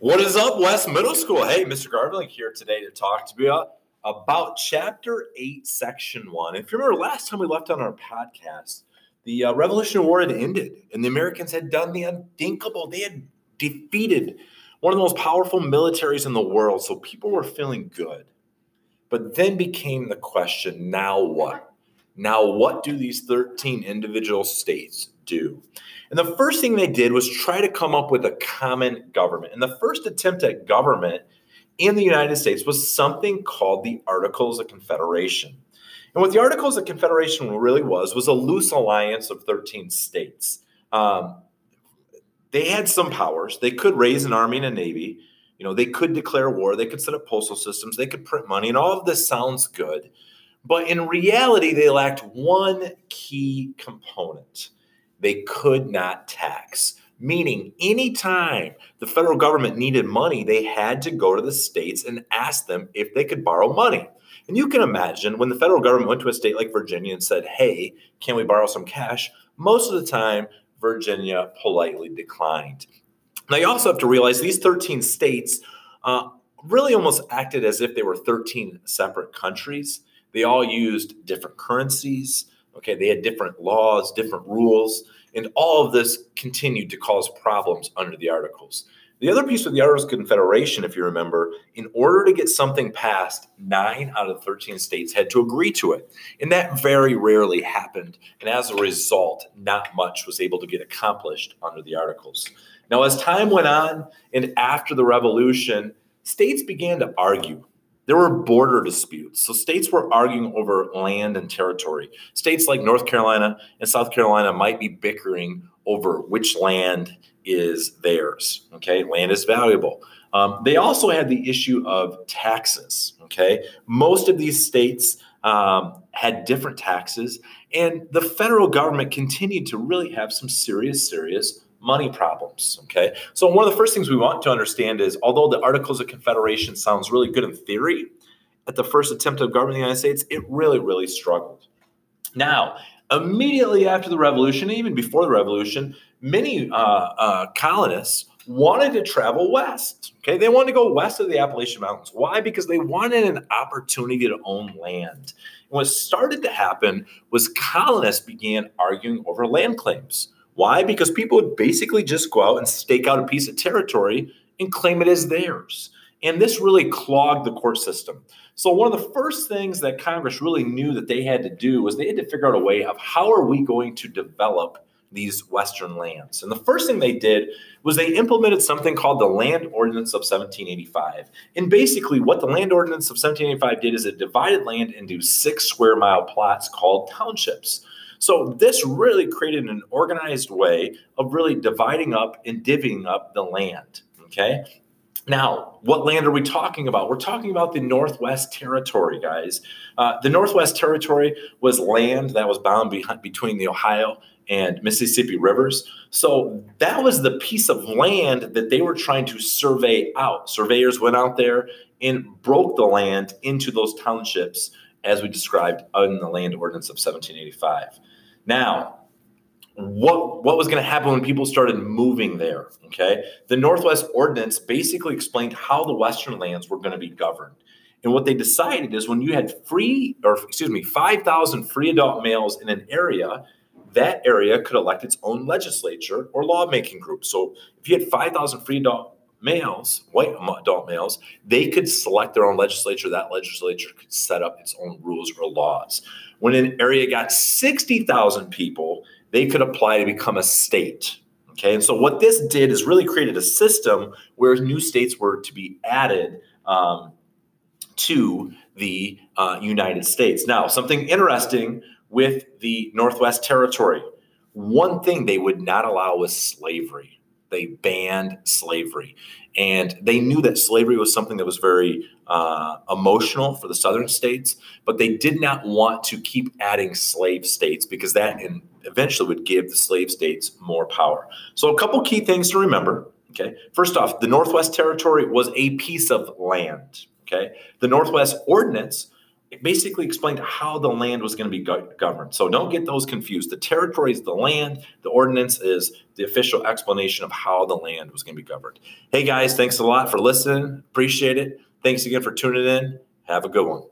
What is up, West Middle School? Hey, Mr. Garvelink here today to talk to you about Chapter 8, Section 1. If you remember last time we left on our podcast, the uh, Revolutionary War had ended and the Americans had done the unthinkable. They had defeated one of the most powerful militaries in the world, so people were feeling good. But then became the question now what? Now, what do these 13 individual states do? And the first thing they did was try to come up with a common government. And the first attempt at government in the United States was something called the Articles of Confederation. And what the Articles of Confederation really was was a loose alliance of 13 states. Um, they had some powers. They could raise an army and a navy. You know, they could declare war. They could set up postal systems. They could print money, and all of this sounds good. But in reality, they lacked one key component they could not tax. Meaning, anytime the federal government needed money, they had to go to the states and ask them if they could borrow money. And you can imagine when the federal government went to a state like Virginia and said, Hey, can we borrow some cash? Most of the time, Virginia politely declined. Now, you also have to realize these 13 states uh, really almost acted as if they were 13 separate countries. They all used different currencies. Okay, they had different laws, different rules, and all of this continued to cause problems under the Articles. The other piece with the Articles of Confederation, if you remember, in order to get something passed, nine out of 13 states had to agree to it. And that very rarely happened. And as a result, not much was able to get accomplished under the Articles. Now, as time went on and after the Revolution, states began to argue there were border disputes. So states were arguing over land and territory. States like North Carolina and South Carolina might be bickering over which land is theirs. Okay, land is valuable. Um, they also had the issue of taxes. Okay, most of these states um, had different taxes, and the federal government continued to really have some serious, serious money problems. Okay. So, one of the first things we want to understand is although the Articles of Confederation sounds really good in theory, at the first attempt of government governing the United States, it really, really struggled. Now, immediately after the Revolution, even before the Revolution, many uh, uh, colonists wanted to travel west. Okay, they wanted to go west of the Appalachian Mountains. Why? Because they wanted an opportunity to own land. And what started to happen was colonists began arguing over land claims. Why? Because people would basically just go out and stake out a piece of territory and claim it as theirs. And this really clogged the court system. So one of the first things that Congress really knew that they had to do was they had to figure out a way of how are we going to develop these western lands. And the first thing they did was they implemented something called the Land Ordinance of 1785. And basically what the Land Ordinance of 1785 did is it divided land into 6 square mile plots called townships. So this really created an organized way of really dividing up and divvying up the land. Okay. Now, what land are we talking about? We're talking about the Northwest Territory, guys. Uh, the Northwest Territory was land that was bound between the Ohio and Mississippi rivers. So that was the piece of land that they were trying to survey out. Surveyors went out there and broke the land into those townships, as we described in the Land Ordinance of 1785. Now, what what was going to happen when people started moving there? Okay, the Northwest Ordinance basically explained how the Western lands were going to be governed. And what they decided is when you had free, or excuse me, 5,000 free adult males in an area, that area could elect its own legislature or lawmaking group. So if you had 5,000 free adult males, white adult males, they could select their own legislature. That legislature could set up its own rules or laws. When an area got 60,000 people, they could apply to become a state. Okay, and so what this did is really created a system where new states were to be added um, to the uh, United States. Now, something interesting with the Northwest Territory one thing they would not allow was slavery they banned slavery. And they knew that slavery was something that was very uh, emotional for the southern states, but they did not want to keep adding slave states because that in, eventually would give the slave states more power. So, a couple key things to remember. Okay. First off, the Northwest Territory was a piece of land. Okay. The Northwest Ordinance it basically explained how the land was going to be go- governed. So don't get those confused. The territory is the land, the ordinance is the official explanation of how the land was going to be governed. Hey guys, thanks a lot for listening. Appreciate it. Thanks again for tuning in. Have a good one.